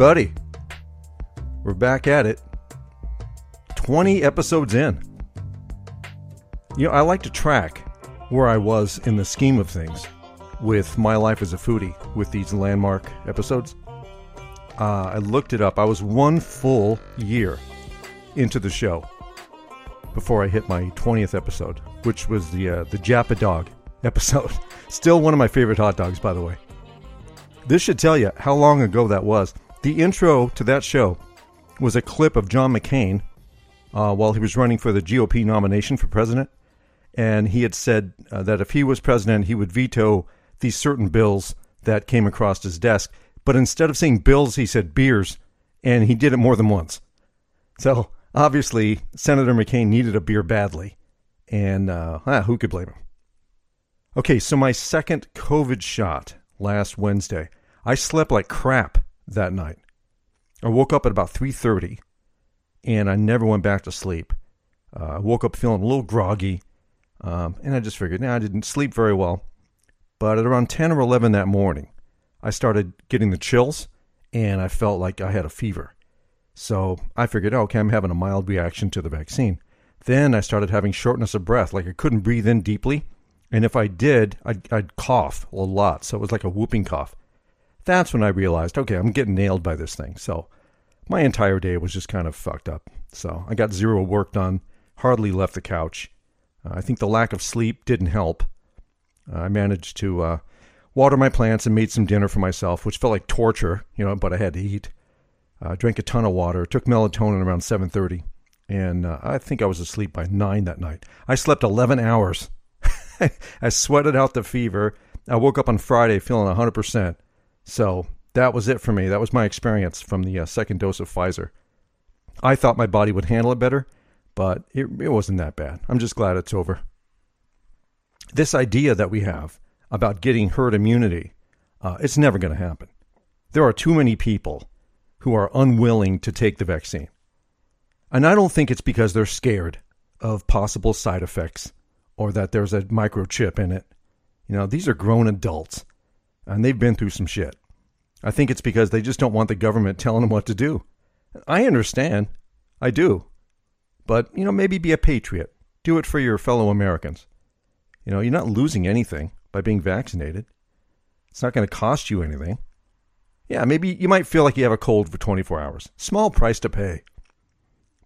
Everybody. We're back at it. 20 episodes in. You know, I like to track where I was in the scheme of things with my life as a foodie with these landmark episodes. Uh, I looked it up. I was one full year into the show before I hit my 20th episode, which was the uh, the Japadog episode. Still one of my favorite hot dogs, by the way. This should tell you how long ago that was. The intro to that show was a clip of John McCain uh, while he was running for the GOP nomination for president. And he had said uh, that if he was president, he would veto these certain bills that came across his desk. But instead of saying bills, he said beers. And he did it more than once. So obviously, Senator McCain needed a beer badly. And uh, ah, who could blame him? Okay, so my second COVID shot last Wednesday. I slept like crap that night. I woke up at about 3:30 and I never went back to sleep. Uh, I woke up feeling a little groggy, um, and I just figured, nah, I didn't sleep very well. But at around 10 or 11 that morning, I started getting the chills, and I felt like I had a fever. So I figured, okay, I'm having a mild reaction to the vaccine. Then I started having shortness of breath, like I couldn't breathe in deeply, and if I did, I'd, I'd cough a lot. So it was like a whooping cough. That's when I realized, okay, I'm getting nailed by this thing. So my entire day was just kind of fucked up. So I got zero work done, hardly left the couch. Uh, I think the lack of sleep didn't help. Uh, I managed to uh, water my plants and made some dinner for myself, which felt like torture, you know, but I had to eat. Uh, drank a ton of water, took melatonin around 7:30, and uh, I think I was asleep by 9 that night. I slept 11 hours. I sweated out the fever. I woke up on Friday feeling 100%. So that was it for me. That was my experience from the uh, second dose of Pfizer. I thought my body would handle it better, but it, it wasn't that bad. I'm just glad it's over. This idea that we have about getting herd immunity, uh, it's never going to happen. There are too many people who are unwilling to take the vaccine. And I don't think it's because they're scared of possible side effects or that there's a microchip in it. You know, these are grown adults and they've been through some shit. I think it's because they just don't want the government telling them what to do. I understand. I do. But, you know, maybe be a patriot. Do it for your fellow Americans. You know, you're not losing anything by being vaccinated. It's not going to cost you anything. Yeah, maybe you might feel like you have a cold for 24 hours. Small price to pay.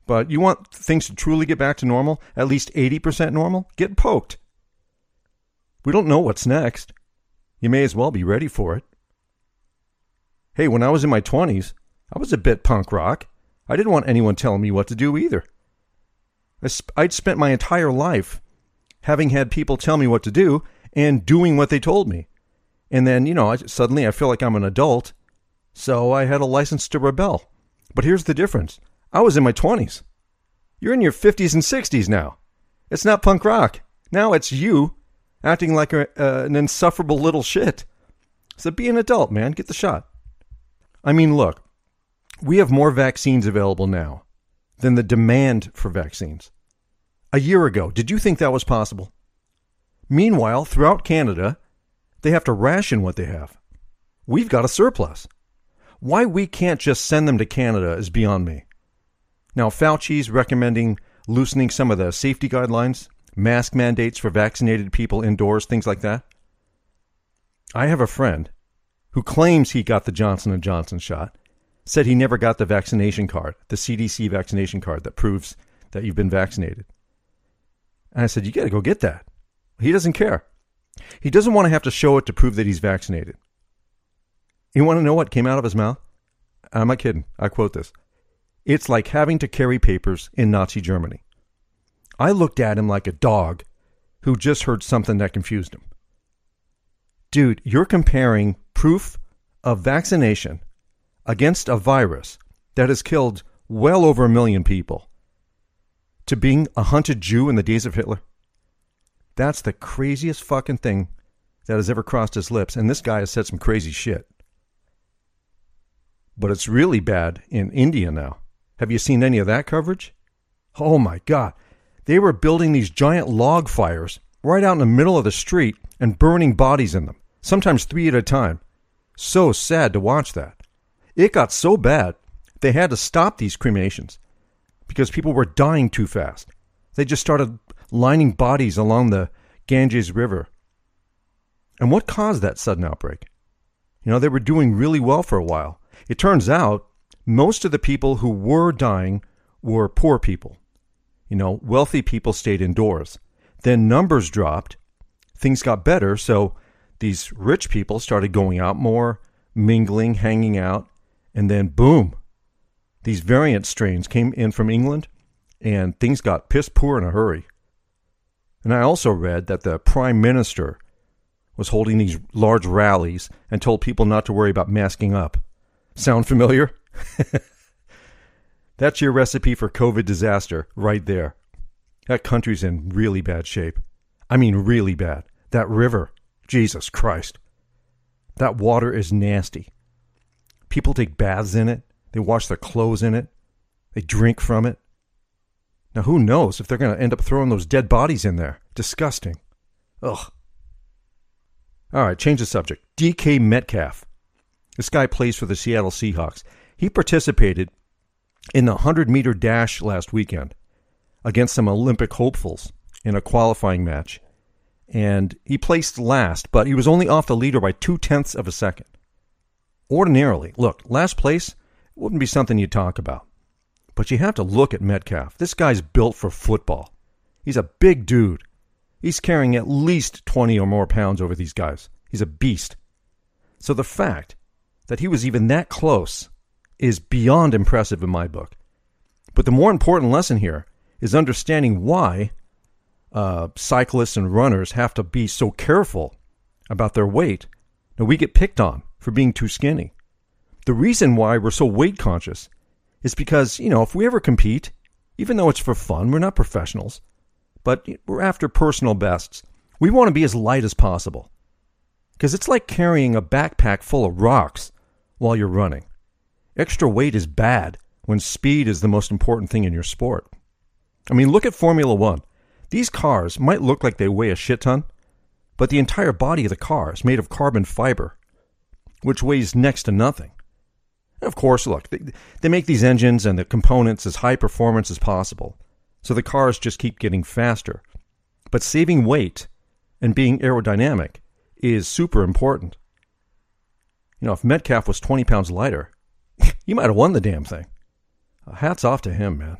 But you want things to truly get back to normal, at least 80% normal? Get poked. We don't know what's next. You may as well be ready for it. Hey, when I was in my 20s, I was a bit punk rock. I didn't want anyone telling me what to do either. I'd spent my entire life having had people tell me what to do and doing what they told me. And then, you know, I, suddenly I feel like I'm an adult, so I had a license to rebel. But here's the difference I was in my 20s. You're in your 50s and 60s now. It's not punk rock. Now it's you acting like a, uh, an insufferable little shit. So be an adult, man. Get the shot. I mean, look, we have more vaccines available now than the demand for vaccines. A year ago, did you think that was possible? Meanwhile, throughout Canada, they have to ration what they have. We've got a surplus. Why we can't just send them to Canada is beyond me. Now, Fauci's recommending loosening some of the safety guidelines, mask mandates for vaccinated people indoors, things like that. I have a friend who claims he got the Johnson & Johnson shot, said he never got the vaccination card, the CDC vaccination card that proves that you've been vaccinated. And I said, "You got to go get that." He doesn't care. He doesn't want to have to show it to prove that he's vaccinated. You want to know what came out of his mouth? Uh, I'm not kidding. I quote this. It's like having to carry papers in Nazi Germany. I looked at him like a dog who just heard something that confused him. Dude, you're comparing proof of vaccination against a virus that has killed well over a million people to being a hunted Jew in the days of Hitler. That's the craziest fucking thing that has ever crossed his lips. And this guy has said some crazy shit. But it's really bad in India now. Have you seen any of that coverage? Oh my God. They were building these giant log fires right out in the middle of the street and burning bodies in them, sometimes three at a time. So sad to watch that. It got so bad, they had to stop these cremations because people were dying too fast. They just started lining bodies along the Ganges River. And what caused that sudden outbreak? You know, they were doing really well for a while. It turns out most of the people who were dying were poor people. You know, wealthy people stayed indoors. Then numbers dropped, things got better, so these rich people started going out more, mingling, hanging out, and then boom, these variant strains came in from England, and things got piss poor in a hurry. And I also read that the prime minister was holding these large rallies and told people not to worry about masking up. Sound familiar? That's your recipe for COVID disaster right there. That country's in really bad shape. I mean, really bad. That river, Jesus Christ. That water is nasty. People take baths in it, they wash their clothes in it, they drink from it. Now, who knows if they're going to end up throwing those dead bodies in there? Disgusting. Ugh. All right, change the subject. DK Metcalf. This guy plays for the Seattle Seahawks. He participated in the 100 meter dash last weekend against some Olympic hopefuls in a qualifying match. And he placed last, but he was only off the leader by two tenths of a second. Ordinarily, look, last place wouldn't be something you'd talk about. But you have to look at Metcalf. This guy's built for football. He's a big dude. He's carrying at least 20 or more pounds over these guys. He's a beast. So the fact that he was even that close is beyond impressive in my book. But the more important lesson here is understanding why uh, cyclists and runners have to be so careful about their weight. Now, we get picked on for being too skinny. The reason why we're so weight conscious is because, you know, if we ever compete, even though it's for fun, we're not professionals, but we're after personal bests. We want to be as light as possible. Because it's like carrying a backpack full of rocks while you're running. Extra weight is bad when speed is the most important thing in your sport. I mean, look at Formula One. These cars might look like they weigh a shit ton, but the entire body of the car is made of carbon fiber, which weighs next to nothing. And of course, look, they, they make these engines and the components as high performance as possible, so the cars just keep getting faster. But saving weight and being aerodynamic is super important. You know, if Metcalf was 20 pounds lighter, you might have won the damn thing. Hats off to him, man.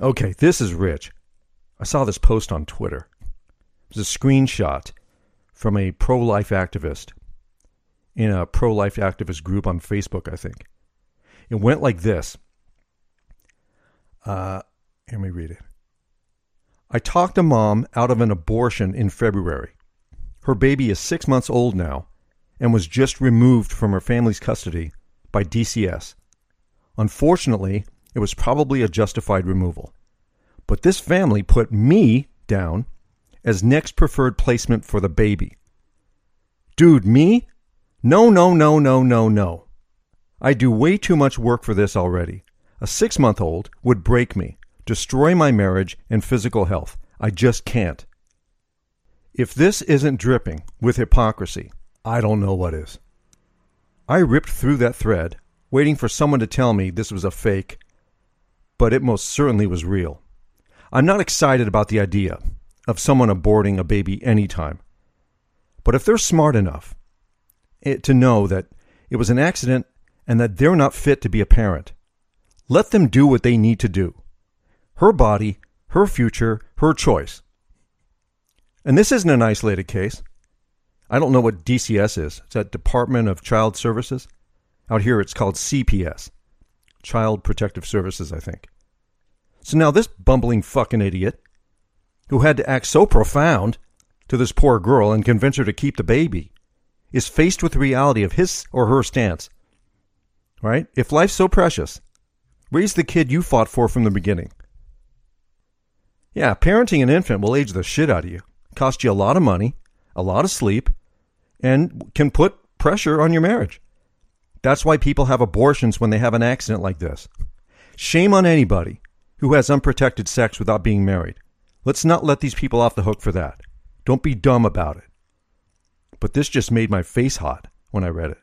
Okay, this is rich. I saw this post on Twitter. It was a screenshot from a pro life activist in a pro life activist group on Facebook, I think. It went like this. Uh, let me read it. I talked a mom out of an abortion in February. Her baby is six months old now and was just removed from her family's custody by DCS. Unfortunately, it was probably a justified removal. But this family put me down as next preferred placement for the baby. Dude, me? No, no, no, no, no, no. I do way too much work for this already. A six month old would break me, destroy my marriage and physical health. I just can't. If this isn't dripping with hypocrisy, I don't know what is. I ripped through that thread, waiting for someone to tell me this was a fake, but it most certainly was real. I'm not excited about the idea of someone aborting a baby anytime. But if they're smart enough eh, to know that it was an accident and that they're not fit to be a parent, let them do what they need to do. Her body, her future, her choice. And this isn't an isolated case. I don't know what DCS is. It's that Department of Child Services. Out here, it's called CPS, Child Protective Services, I think. So now this bumbling fucking idiot, who had to act so profound to this poor girl and convince her to keep the baby, is faced with the reality of his or her stance. Right? If life's so precious, raise the kid you fought for from the beginning. Yeah, parenting an infant will age the shit out of you, cost you a lot of money, a lot of sleep, and can put pressure on your marriage. That's why people have abortions when they have an accident like this. Shame on anybody who has unprotected sex without being married. Let's not let these people off the hook for that. Don't be dumb about it. But this just made my face hot when I read it.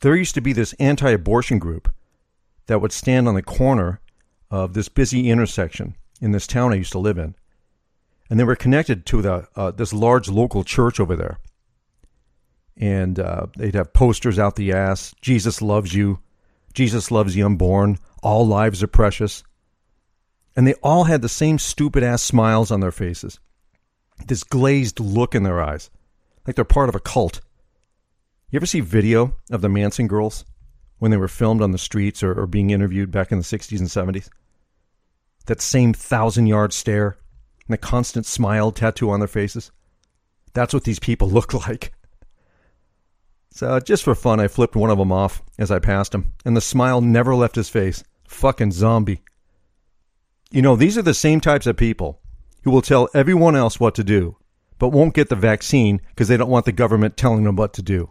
there used to be this anti abortion group that would stand on the corner of this busy intersection in this town I used to live in. And they were connected to the, uh, this large local church over there. And uh, they'd have posters out the ass Jesus loves you, Jesus loves the unborn, all lives are precious. And they all had the same stupid ass smiles on their faces, this glazed look in their eyes, like they're part of a cult. You ever see video of the Manson girls when they were filmed on the streets or, or being interviewed back in the 60s and 70s? That same thousand yard stare and the constant smile tattoo on their faces. That's what these people look like. So, just for fun, I flipped one of them off as I passed him, and the smile never left his face. Fucking zombie. You know, these are the same types of people who will tell everyone else what to do, but won't get the vaccine because they don't want the government telling them what to do.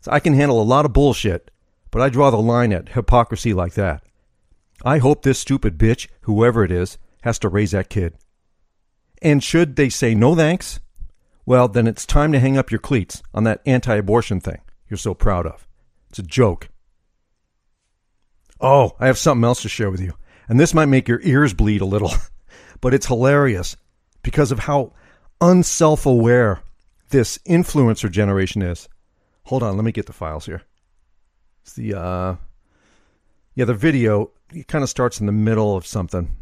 So I can handle a lot of bullshit, but I draw the line at hypocrisy like that. I hope this stupid bitch, whoever it is, has to raise that kid. And should they say no thanks, well, then it's time to hang up your cleats on that anti abortion thing you're so proud of. It's a joke. Oh, I have something else to share with you. And this might make your ears bleed a little, but it's hilarious because of how unself aware this influencer generation is. Hold on, let me get the files here. It's the uh yeah, the video it kind of starts in the middle of something.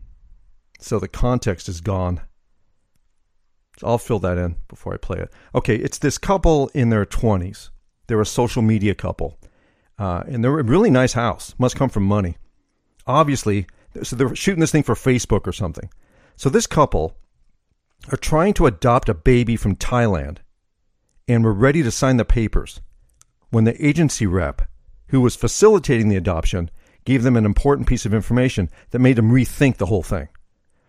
So the context is gone. I'll fill that in before I play it. Okay, it's this couple in their 20s. They're a social media couple. Uh, and they're a really nice house. Must come from money. Obviously, so they're shooting this thing for Facebook or something. So this couple are trying to adopt a baby from Thailand and were ready to sign the papers when the agency rep who was facilitating the adoption gave them an important piece of information that made them rethink the whole thing.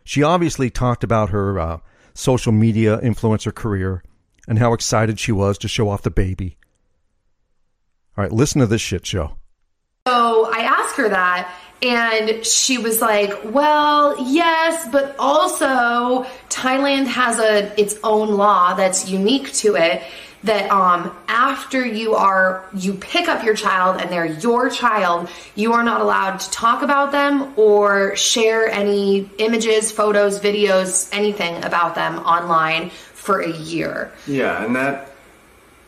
She obviously talked about her uh, social media influencer career and how excited she was to show off the baby. All right, listen to this shit show. So I asked her that, and she was like, "Well, yes, but also Thailand has a its own law that's unique to it." That um, after you are you pick up your child and they're your child you are not allowed to talk about them or share any images photos videos anything about them online for a year Yeah, and that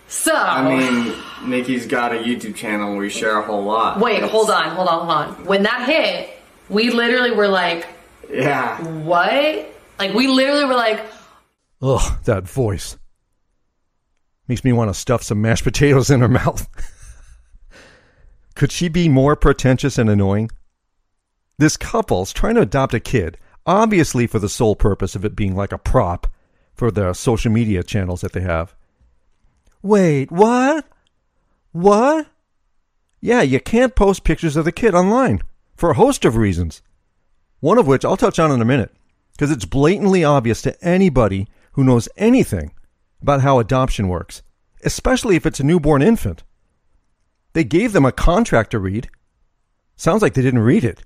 so I mean, Nikki's got a YouTube channel. We share a whole lot. wait It's- hold on hold on hold on when that hit we literally were like Yeah, what like we literally were like Ugh, that voice. Makes me want to stuff some mashed potatoes in her mouth. Could she be more pretentious and annoying? This couple's trying to adopt a kid, obviously for the sole purpose of it being like a prop for the social media channels that they have. Wait, what? What? Yeah, you can't post pictures of the kid online for a host of reasons. One of which I'll touch on in a minute, because it's blatantly obvious to anybody who knows anything about how adoption works, especially if it's a newborn infant. They gave them a contract to read. Sounds like they didn't read it.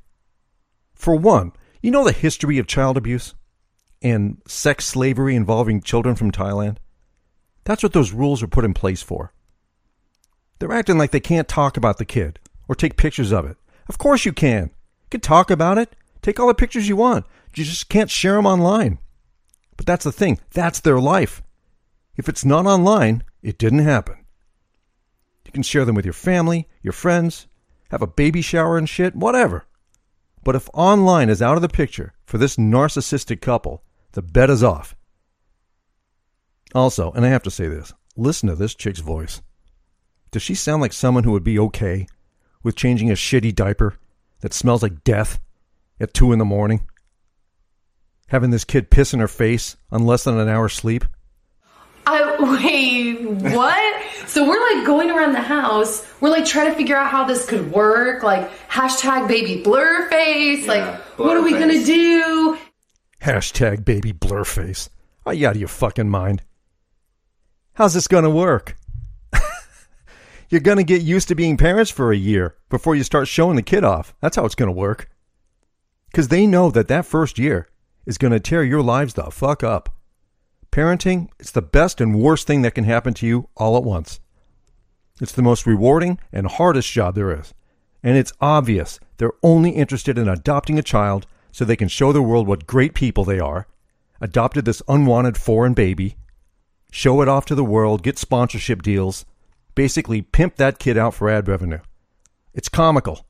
For one, you know the history of child abuse and sex slavery involving children from Thailand? That's what those rules are put in place for. They're acting like they can't talk about the kid or take pictures of it. Of course you can. You can talk about it, take all the pictures you want. You just can't share them online. But that's the thing. That's their life. If it's not online, it didn't happen. You can share them with your family, your friends, have a baby shower and shit, whatever. But if online is out of the picture for this narcissistic couple, the bet is off. Also, and I have to say this listen to this chick's voice. Does she sound like someone who would be okay with changing a shitty diaper that smells like death at 2 in the morning? Having this kid piss in her face on less than an hour's sleep? I wait, what? so we're like going around the house. We're like trying to figure out how this could work. Like hashtag baby blur face. Yeah, like what are we blur gonna do? Hashtag baby blurface. Are you out of your fucking mind? How's this gonna work? You're gonna get used to being parents for a year before you start showing the kid off. That's how it's gonna work. Because they know that that first year is gonna tear your lives the fuck up. Parenting, it's the best and worst thing that can happen to you all at once. It's the most rewarding and hardest job there is. And it's obvious they're only interested in adopting a child so they can show the world what great people they are, adopted this unwanted foreign baby, show it off to the world, get sponsorship deals, basically pimp that kid out for ad revenue. It's comical,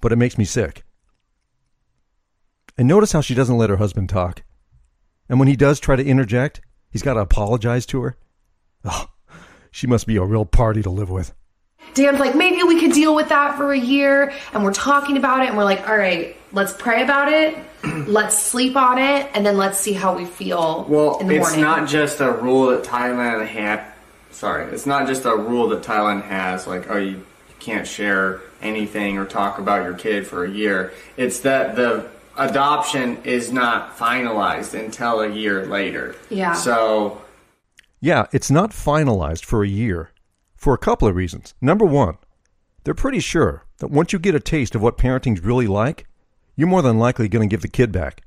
but it makes me sick. And notice how she doesn't let her husband talk. And when he does try to interject, he's got to apologize to her. Oh, she must be a real party to live with. Dan's like, maybe we could deal with that for a year. And we're talking about it, and we're like, all right, let's pray about it. let's sleep on it, and then let's see how we feel Well, in the it's morning. not just a rule that Thailand had. Sorry, it's not just a rule that Thailand has. Like, oh, you can't share anything or talk about your kid for a year. It's that the adoption is not finalized until a year later. Yeah. So Yeah, it's not finalized for a year for a couple of reasons. Number one, they're pretty sure that once you get a taste of what parenting's really like, you're more than likely going to give the kid back.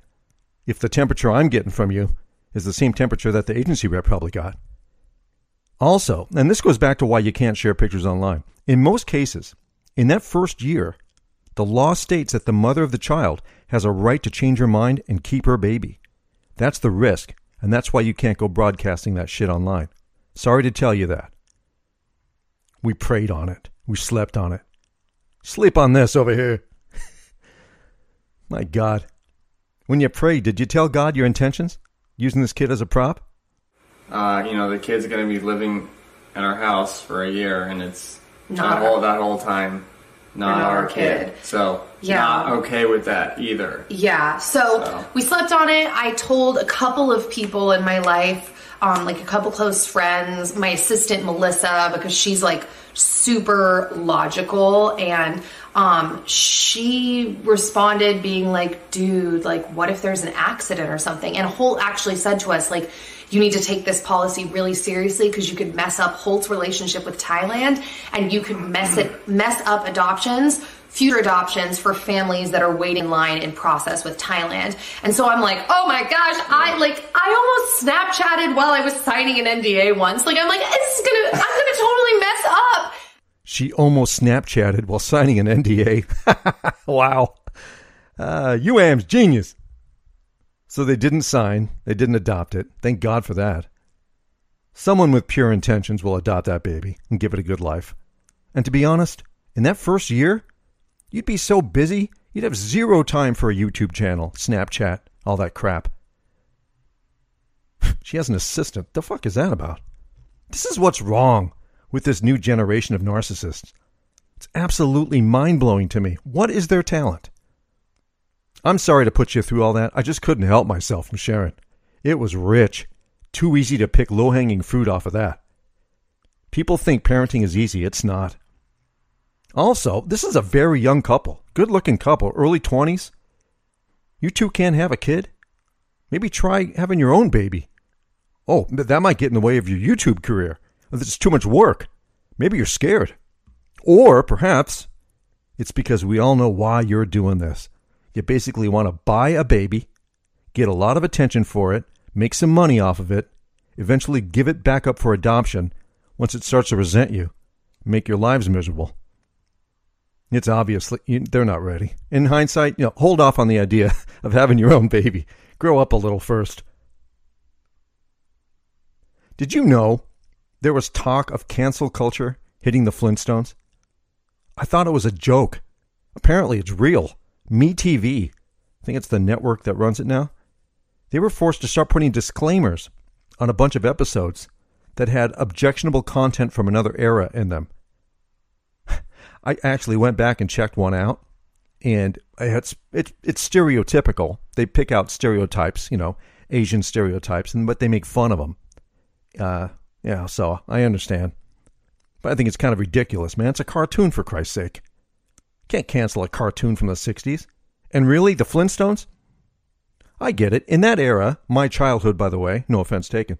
If the temperature I'm getting from you is the same temperature that the agency rep probably got. Also, and this goes back to why you can't share pictures online. In most cases, in that first year, the law states that the mother of the child has a right to change her mind and keep her baby. That's the risk, and that's why you can't go broadcasting that shit online. Sorry to tell you that. We prayed on it. We slept on it. Sleep on this over here. My God. When you prayed, did you tell God your intentions? Using this kid as a prop? uh, you know, the kid's gonna be living in our house for a year, and it's Not that whole that whole time not, our our kid. kid. So Yeah. not okay with that either. Yeah, so, So. we slept on it. I told a couple of people in my life, um, like a couple close friends, my assistant Melissa, because she's like super logical and um, she responded being like, dude, like, what if there's an accident or something? And Holt actually said to us, like, you need to take this policy really seriously because you could mess up Holt's relationship with Thailand and you could mess it mess up adoptions future adoptions for families that are waiting in line in process with Thailand. And so I'm like, oh my gosh, I like I almost Snapchatted while I was signing an NDA once. Like I'm like, this is gonna I'm gonna totally mess up. She almost Snapchatted while signing an NDA. wow. Uh, UAM's genius. So they didn't sign, they didn't adopt it. Thank God for that. Someone with pure intentions will adopt that baby and give it a good life. And to be honest, in that first year, you'd be so busy, you'd have zero time for a YouTube channel, Snapchat, all that crap. she has an assistant. The fuck is that about? This is what's wrong with this new generation of narcissists. It's absolutely mind blowing to me. What is their talent? I'm sorry to put you through all that. I just couldn't help myself from sharing. It was rich. Too easy to pick low hanging fruit off of that. People think parenting is easy. It's not. Also, this is a very young couple. Good looking couple, early 20s. You two can't have a kid? Maybe try having your own baby. Oh, that might get in the way of your YouTube career. It's too much work. Maybe you're scared. Or perhaps it's because we all know why you're doing this. You basically want to buy a baby, get a lot of attention for it, make some money off of it, eventually give it back up for adoption once it starts to resent you, make your lives miserable. It's obviously they're not ready. In hindsight, you know, hold off on the idea of having your own baby. Grow up a little first. Did you know there was talk of cancel culture hitting the Flintstones? I thought it was a joke. Apparently, it's real. MeTV, I think it's the network that runs it now, they were forced to start putting disclaimers on a bunch of episodes that had objectionable content from another era in them. I actually went back and checked one out, and it's it's it's stereotypical. They pick out stereotypes, you know, Asian stereotypes, and but they make fun of them. Uh, yeah, so I understand, but I think it's kind of ridiculous, man. It's a cartoon for Christ's sake. Can't cancel a cartoon from the '60s. And really, the Flintstones? I get it. In that era, my childhood, by the way, no offense taken.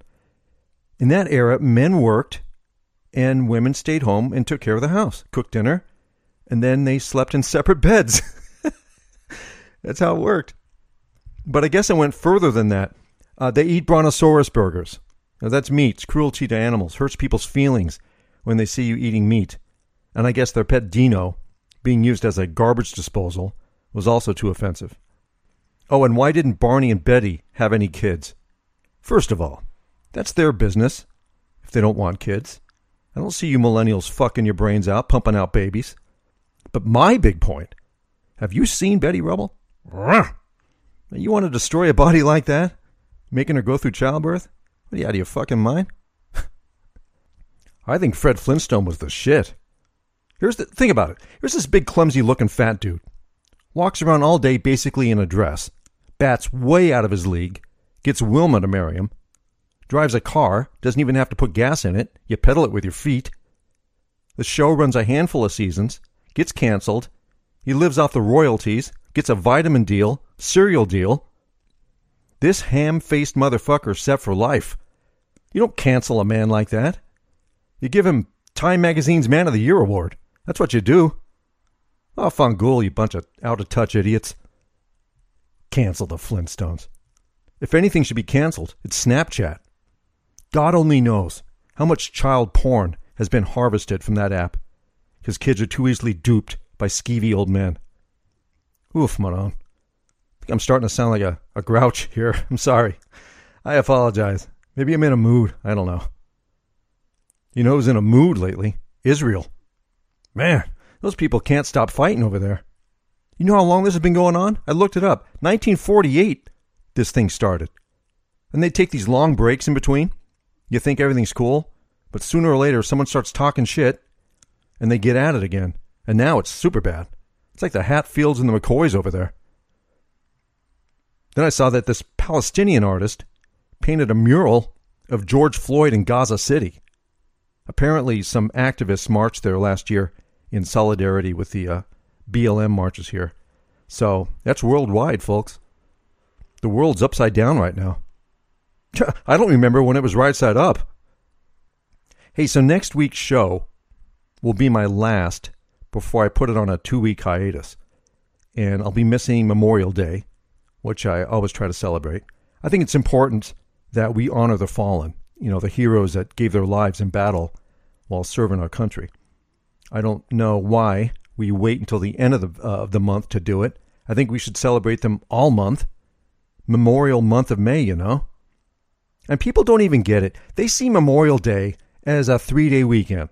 In that era, men worked and women stayed home and took care of the house, cooked dinner, and then they slept in separate beds. That's how it worked. But I guess it went further than that. Uh, they eat brontosaurus burgers. Now, that's meat. It's cruelty to animals. Hurts people's feelings when they see you eating meat. and I guess their pet Dino being used as a garbage disposal was also too offensive. Oh, and why didn't Barney and Betty have any kids? First of all, that's their business if they don't want kids. I don't see you millennials fucking your brains out, pumping out babies. But my big point have you seen Betty Rubble? You want to destroy a body like that? Making her go through childbirth? What are you out of your fucking mind? I think Fred Flintstone was the shit. Here's the think about it. Here's this big clumsy looking fat dude. Walks around all day basically in a dress. Bats way out of his league. Gets Wilma to marry him. Drives a car, doesn't even have to put gas in it. You pedal it with your feet. The show runs a handful of seasons, gets canceled. He lives off the royalties, gets a vitamin deal, cereal deal. This ham faced motherfucker set for life. You don't cancel a man like that. You give him Time Magazine's Man of the Year award. That's what you do. Oh, Fangool, you bunch of out of touch idiots. Cancel the Flintstones. If anything should be canceled, it's Snapchat. God only knows how much child porn has been harvested from that app because kids are too easily duped by skeevy old men. Oof, Manon. I'm starting to sound like a, a grouch here. I'm sorry. I apologize. Maybe I'm in a mood. I don't know. You know who's in a mood lately? Israel. Man, those people can't stop fighting over there. You know how long this has been going on? I looked it up. 1948, this thing started. And they take these long breaks in between. You think everything's cool, but sooner or later someone starts talking shit and they get at it again. And now it's super bad. It's like the Hatfields and the McCoys over there. Then I saw that this Palestinian artist painted a mural of George Floyd in Gaza City. Apparently, some activists marched there last year in solidarity with the uh, BLM marches here. So that's worldwide, folks. The world's upside down right now. I don't remember when it was right side up. Hey, so next week's show will be my last before I put it on a two week hiatus. And I'll be missing Memorial Day, which I always try to celebrate. I think it's important that we honor the fallen, you know, the heroes that gave their lives in battle while serving our country. I don't know why we wait until the end of the, uh, of the month to do it. I think we should celebrate them all month. Memorial month of May, you know? And people don't even get it. They see Memorial Day as a three day weekend,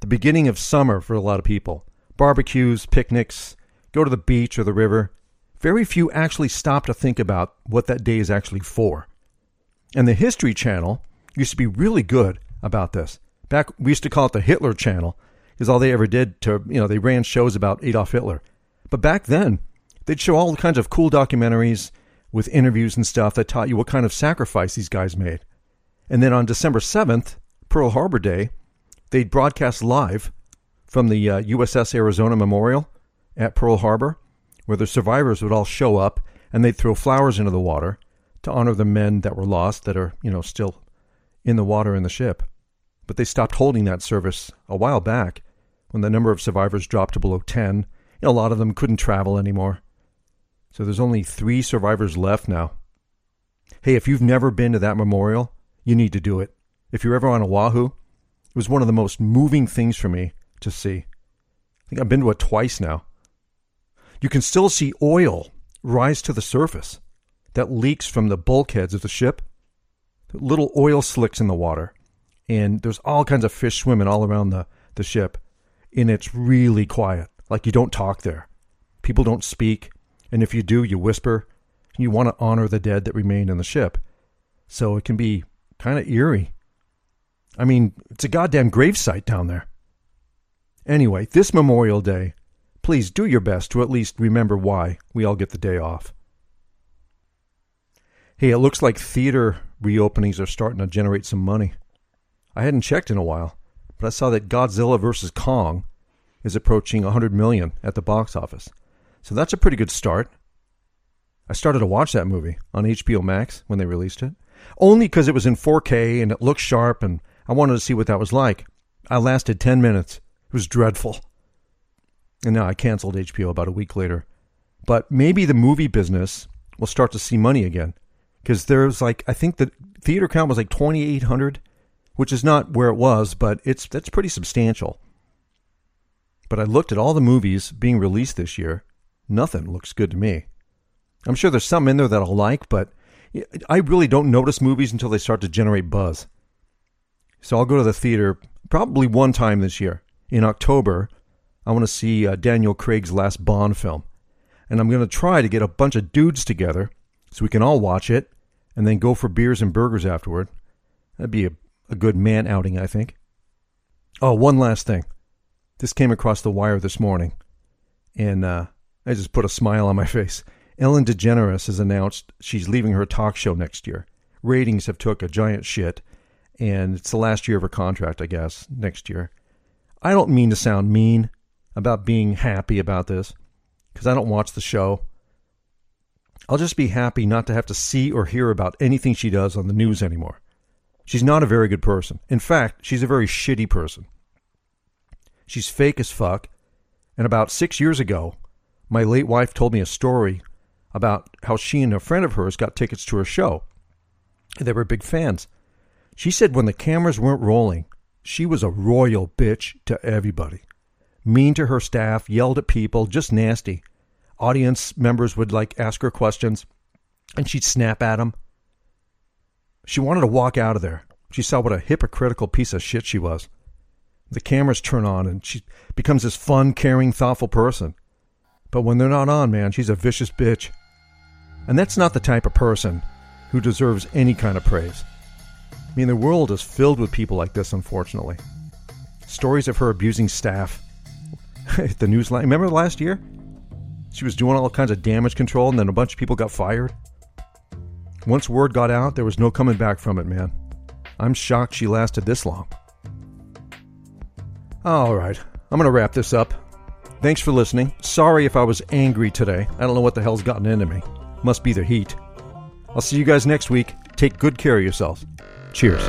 the beginning of summer for a lot of people. Barbecues, picnics, go to the beach or the river. Very few actually stop to think about what that day is actually for. And the History Channel used to be really good about this. Back, we used to call it the Hitler Channel because all they ever did to, you know, they ran shows about Adolf Hitler. But back then, they'd show all kinds of cool documentaries with interviews and stuff that taught you what kind of sacrifice these guys made. And then on December 7th, Pearl Harbor Day, they'd broadcast live from the uh, USS Arizona Memorial at Pearl Harbor, where the survivors would all show up and they'd throw flowers into the water to honor the men that were lost that are, you know, still in the water in the ship. But they stopped holding that service a while back when the number of survivors dropped to below 10. You a lot of them couldn't travel anymore. So there's only three survivors left now. Hey, if you've never been to that memorial, you need to do it. If you're ever on Oahu, it was one of the most moving things for me to see. I think I've been to it twice now. You can still see oil rise to the surface that leaks from the bulkheads of the ship. Little oil slicks in the water. And there's all kinds of fish swimming all around the, the ship. And it's really quiet. Like you don't talk there. People don't speak. And if you do, you whisper. You want to honor the dead that remained in the ship. So it can be kind of eerie. I mean, it's a goddamn gravesite down there. Anyway, this Memorial Day, please do your best to at least remember why we all get the day off. Hey, it looks like theater reopenings are starting to generate some money. I hadn't checked in a while, but I saw that Godzilla vs. Kong is approaching 100 million at the box office. So that's a pretty good start. I started to watch that movie on HBO Max when they released it, only because it was in 4K and it looked sharp and I wanted to see what that was like. I lasted 10 minutes. It was dreadful. And now I canceled HBO about a week later. But maybe the movie business will start to see money again. Because there's like, I think the theater count was like 2,800, which is not where it was, but it's that's pretty substantial. But I looked at all the movies being released this year. Nothing looks good to me. I'm sure there's some in there that I'll like, but I really don't notice movies until they start to generate buzz. So I'll go to the theater probably one time this year. In October, I want to see uh, Daniel Craig's last Bond film. And I'm going to try to get a bunch of dudes together so we can all watch it and then go for beers and burgers afterward. That'd be a, a good man outing, I think. Oh, one last thing. This came across the wire this morning, and uh, I just put a smile on my face. Ellen DeGeneres has announced she's leaving her talk show next year. Ratings have took a giant shit, and it's the last year of her contract, I guess, next year. I don't mean to sound mean about being happy about this, because I don't watch the show. I'll just be happy not to have to see or hear about anything she does on the news anymore. She's not a very good person. In fact, she's a very shitty person. She's fake as fuck. And about six years ago, my late wife told me a story about how she and a friend of hers got tickets to her show. They were big fans. She said when the cameras weren't rolling, she was a royal bitch to everybody. Mean to her staff, yelled at people, just nasty. Audience members would like ask her questions, and she'd snap at them. She wanted to walk out of there. She saw what a hypocritical piece of shit she was. The cameras turn on, and she becomes this fun, caring, thoughtful person. But when they're not on, man, she's a vicious bitch. And that's not the type of person who deserves any kind of praise. I mean, the world is filled with people like this, unfortunately. Stories of her abusing staff. the news line. Remember last year? She was doing all kinds of damage control, and then a bunch of people got fired. Once word got out, there was no coming back from it, man. I'm shocked she lasted this long. All right, I'm going to wrap this up. Thanks for listening. Sorry if I was angry today. I don't know what the hell's gotten into me. Must be the heat. I'll see you guys next week. Take good care of yourselves. Cheers.